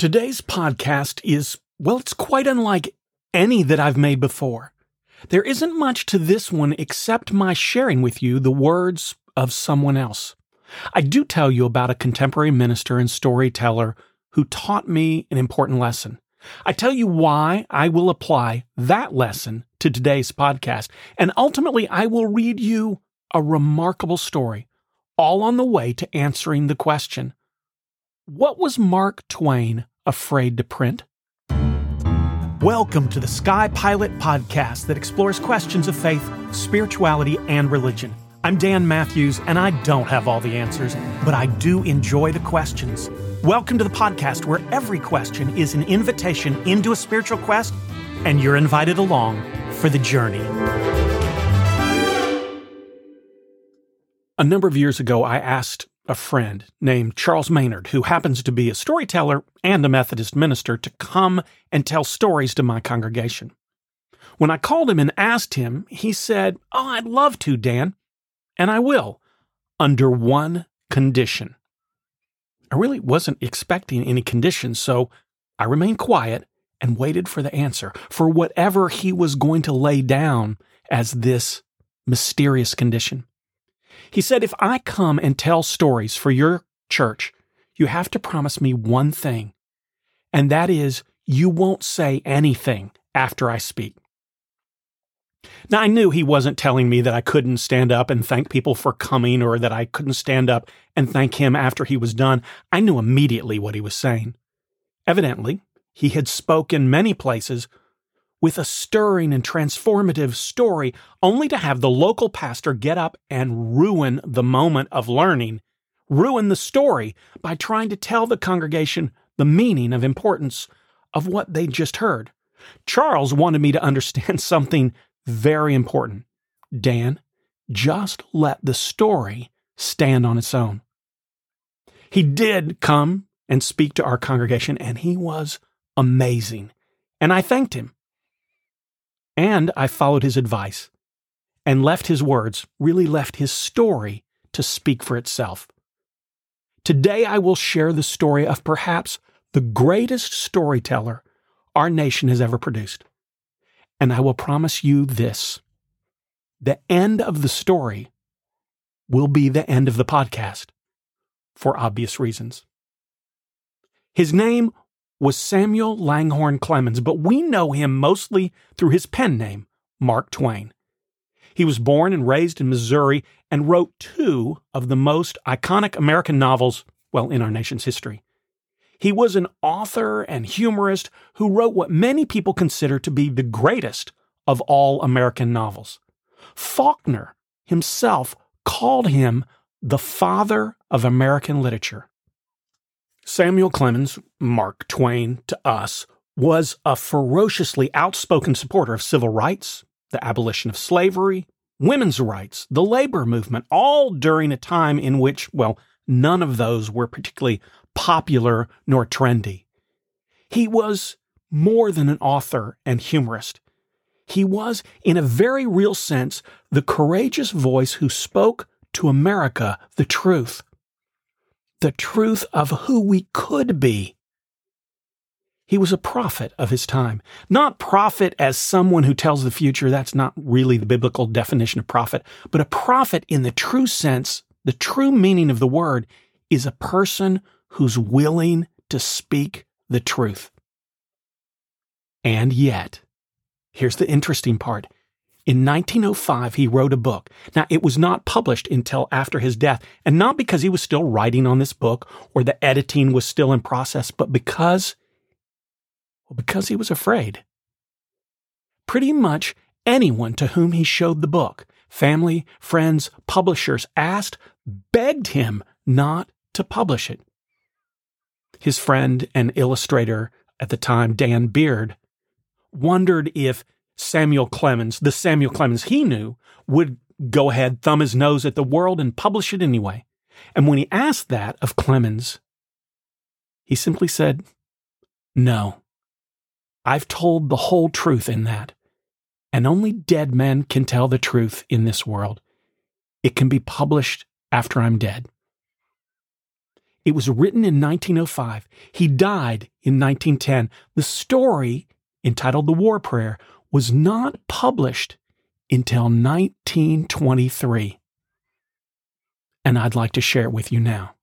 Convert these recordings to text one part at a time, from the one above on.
Today's podcast is, well, it's quite unlike any that I've made before. There isn't much to this one except my sharing with you the words of someone else. I do tell you about a contemporary minister and storyteller who taught me an important lesson. I tell you why I will apply that lesson to today's podcast, and ultimately I will read you a remarkable story, all on the way to answering the question What was Mark Twain afraid to print? Welcome to the Sky Pilot podcast that explores questions of faith, spirituality, and religion. I'm Dan Matthews, and I don't have all the answers, but I do enjoy the questions. Welcome to the podcast where every question is an invitation into a spiritual quest, and you're invited along for the journey. A number of years ago, I asked a friend named Charles Maynard, who happens to be a storyteller and a Methodist minister, to come and tell stories to my congregation. When I called him and asked him, he said, Oh, I'd love to, Dan, and I will, under one condition. I really wasn't expecting any conditions, so I remained quiet and waited for the answer, for whatever he was going to lay down as this mysterious condition. He said, If I come and tell stories for your church, you have to promise me one thing, and that is you won't say anything after I speak. Now, I knew he wasn't telling me that I couldn't stand up and thank people for coming or that I couldn't stand up and thank him after he was done. I knew immediately what he was saying. Evidently, he had spoken many places with a stirring and transformative story, only to have the local pastor get up and ruin the moment of learning, ruin the story by trying to tell the congregation the meaning of importance of what they just heard. Charles wanted me to understand something very important. Dan, just let the story stand on its own. He did come and speak to our congregation, and he was amazing. And I thanked him. And I followed his advice and left his words, really left his story to speak for itself. Today I will share the story of perhaps the greatest storyteller our nation has ever produced. And I will promise you this the end of the story will be the end of the podcast for obvious reasons. His name was Samuel Langhorne Clemens, but we know him mostly through his pen name, Mark Twain. He was born and raised in Missouri and wrote two of the most iconic American novels, well, in our nation's history. He was an author and humorist who wrote what many people consider to be the greatest of all American novels. Faulkner himself called him the father of American literature. Samuel Clemens, Mark Twain to us, was a ferociously outspoken supporter of civil rights, the abolition of slavery, women's rights, the labor movement, all during a time in which, well, none of those were particularly popular nor trendy. He was more than an author and humorist. He was, in a very real sense, the courageous voice who spoke to America the truth the truth of who we could be. He was a prophet of his time. Not prophet as someone who tells the future, that's not really the biblical definition of prophet, but a prophet in the true sense, the true meaning of the word, is a person who's willing to speak the truth. And yet, here's the interesting part in 1905, he wrote a book. Now, it was not published until after his death, and not because he was still writing on this book or the editing was still in process, but because, well, because he was afraid. Pretty much anyone to whom he showed the book, family, friends, publishers, asked, begged him not to publish it. His friend and illustrator at the time, Dan Beard, wondered if Samuel Clemens, the Samuel Clemens he knew, would go ahead, thumb his nose at the world, and publish it anyway. And when he asked that of Clemens, he simply said, No. I've told the whole truth in that. And only dead men can tell the truth in this world. It can be published after I'm dead. It was written in 1905. He died in 1910. The story, entitled The War Prayer, was not published until 1923. And I'd like to share it with you now.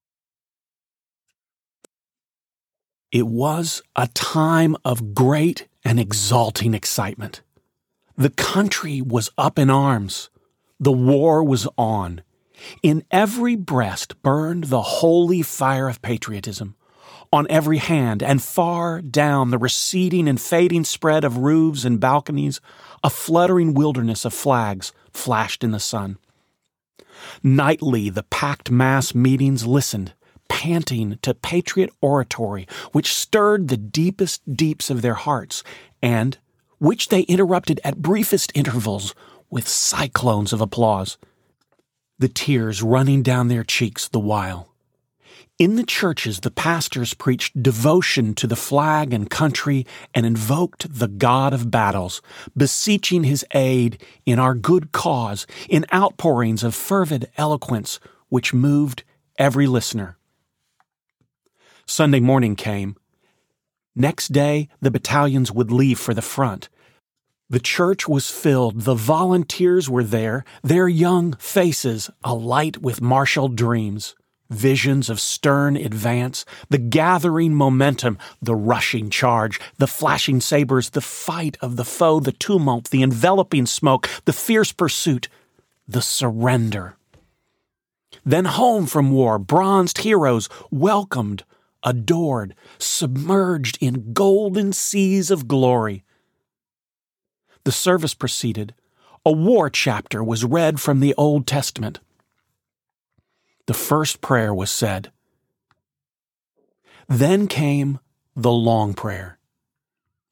It was a time of great and exalting excitement. The country was up in arms. The war was on. In every breast burned the holy fire of patriotism. On every hand and far down the receding and fading spread of roofs and balconies, a fluttering wilderness of flags flashed in the sun. Nightly, the packed mass meetings listened, panting to patriot oratory, which stirred the deepest deeps of their hearts, and which they interrupted at briefest intervals with cyclones of applause, the tears running down their cheeks the while. In the churches, the pastors preached devotion to the flag and country and invoked the God of battles, beseeching his aid in our good cause in outpourings of fervid eloquence which moved every listener. Sunday morning came. Next day, the battalions would leave for the front. The church was filled. The volunteers were there, their young faces alight with martial dreams visions of stern advance, the gathering momentum, the rushing charge, the flashing sabers, the fight of the foe, the tumult, the enveloping smoke, the fierce pursuit, the surrender. Then home from war, bronzed heroes welcomed, adored, submerged in golden seas of glory. The service proceeded. A war chapter was read from the Old Testament the first prayer was said. Then came the long prayer.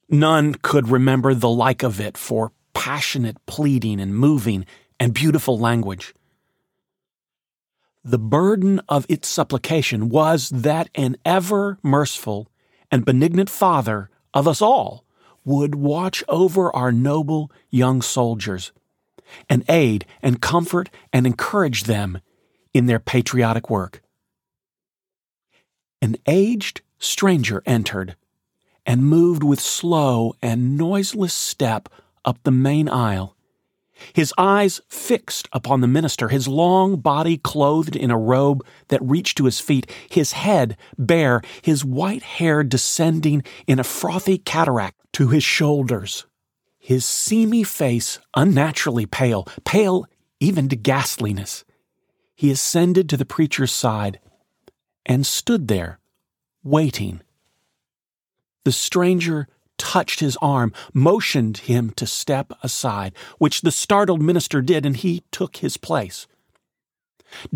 None could remember the like of it for passionate pleading and moving and beautiful language. The burden of its supplication was that an ever merciful and benignant Father of us all would watch over our noble young soldiers and aid and comfort and encourage them in their patriotic work. An aged stranger entered and moved with slow and noiseless step up the main aisle. His eyes fixed upon the minister, his long body clothed in a robe that reached to his feet, his head bare, his white hair descending in a frothy cataract to his shoulders, his seamy face unnaturally pale, pale even to ghastliness he ascended to the preacher's side and stood there, waiting. The stranger touched his arm, motioned him to step aside, which the startled minister did, and he took his place.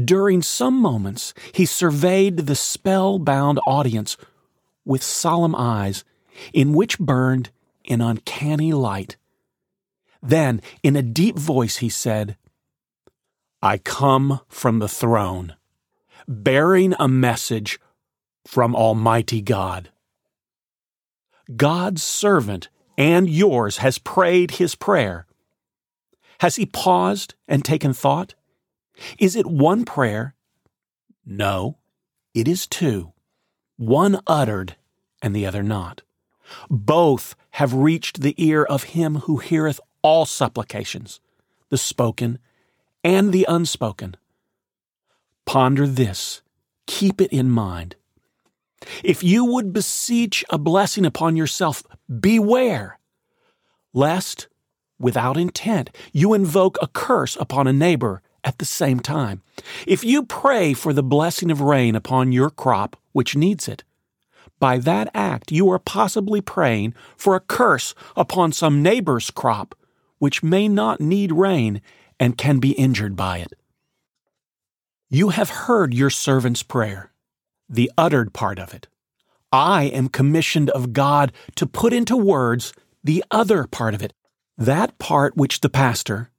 During some moments, he surveyed the spellbound audience with solemn eyes in which burned an uncanny light. Then, in a deep voice, he said, I come from the throne, bearing a message from Almighty God. God's servant and yours has prayed his prayer. Has he paused and taken thought? Is it one prayer? No, it is two, one uttered and the other not. Both have reached the ear of him who heareth all supplications, the spoken and the unspoken. Ponder this, keep it in mind. If you would beseech a blessing upon yourself, beware lest, without intent, you invoke a curse upon a neighbor at the same time. If you pray for the blessing of rain upon your crop, which needs it, by that act you are possibly praying for a curse upon some neighbor's crop, which may not need rain and can be injured by it. You have heard your servant's prayer, the uttered part of it. I am commissioned of God to put into words the other part of it, that part which the pastor,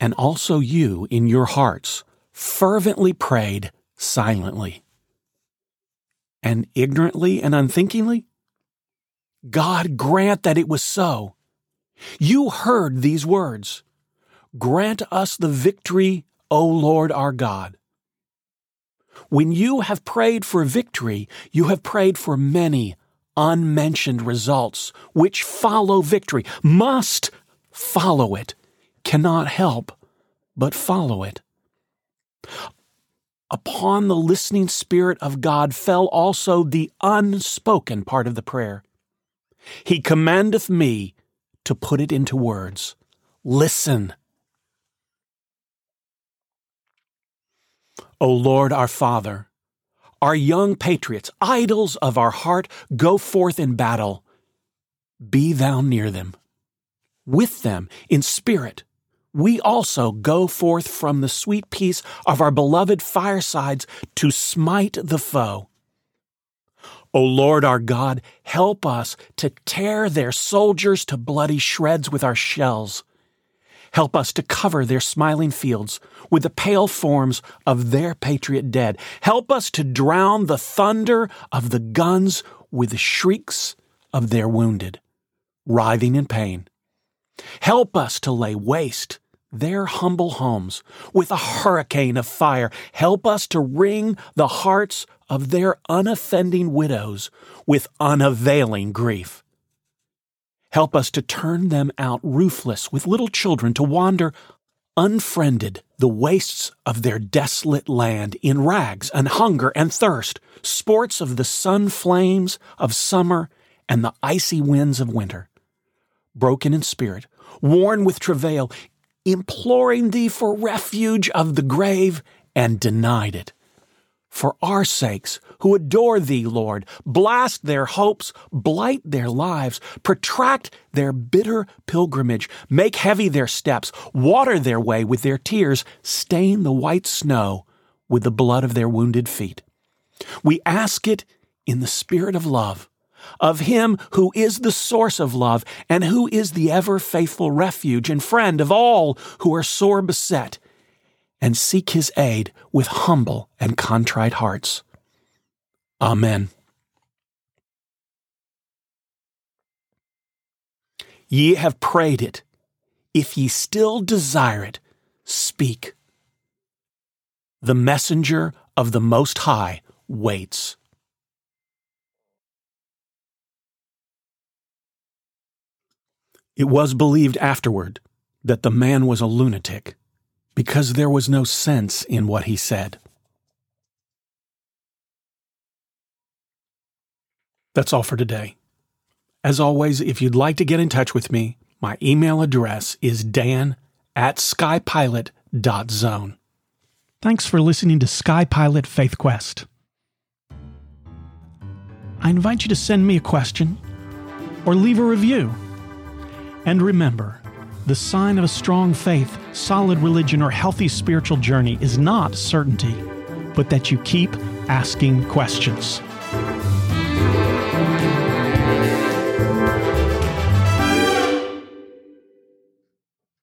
and also you in your hearts, fervently prayed silently. And ignorantly and unthinkingly? God grant that it was so. You heard these words. Grant us the victory, O Lord our God. When you have prayed for victory, you have prayed for many unmentioned results, which follow victory, must follow it, cannot help but follow it. Upon the listening Spirit of God fell also the unspoken part of the prayer. He commandeth me to put it into words. Listen. O Lord our Father, our young patriots, idols of our heart, go forth in battle. Be thou near them. With them, in spirit, we also go forth from the sweet peace of our beloved firesides to smite the foe. O Lord our God, help us to tear their soldiers to bloody shreds with our shells. Help us to cover their smiling fields with the pale forms of their patriot dead. Help us to drown the thunder of the guns with the shrieks of their wounded, writhing in pain. Help us to lay waste their humble homes with a hurricane of fire. Help us to wring the hearts of their unoffending widows with unavailing grief. Help us to turn them out roofless with little children to wander unfriended the wastes of their desolate land in rags and hunger and thirst, sports of the sun flames of summer and the icy winds of winter. Broken in spirit, worn with travail, imploring thee for refuge of the grave, and denied it. For our sakes, who adore thee, Lord, blast their hopes, blight their lives, protract their bitter pilgrimage, make heavy their steps, water their way with their tears, stain the white snow with the blood of their wounded feet. We ask it in the spirit of love of Him who is the source of love and who is the ever faithful refuge and friend of all who are sore beset, and seek His aid with humble and contrite hearts. Amen. Ye have prayed it. If ye still desire it, speak. The messenger of the Most High waits. It was believed afterward that the man was a lunatic because there was no sense in what he said. That's all for today. As always, if you'd like to get in touch with me, my email address is dan at skypilot.zone. Thanks for listening to Skypilot Faith Quest. I invite you to send me a question or leave a review. And remember, the sign of a strong faith, solid religion, or healthy spiritual journey is not certainty, but that you keep asking questions.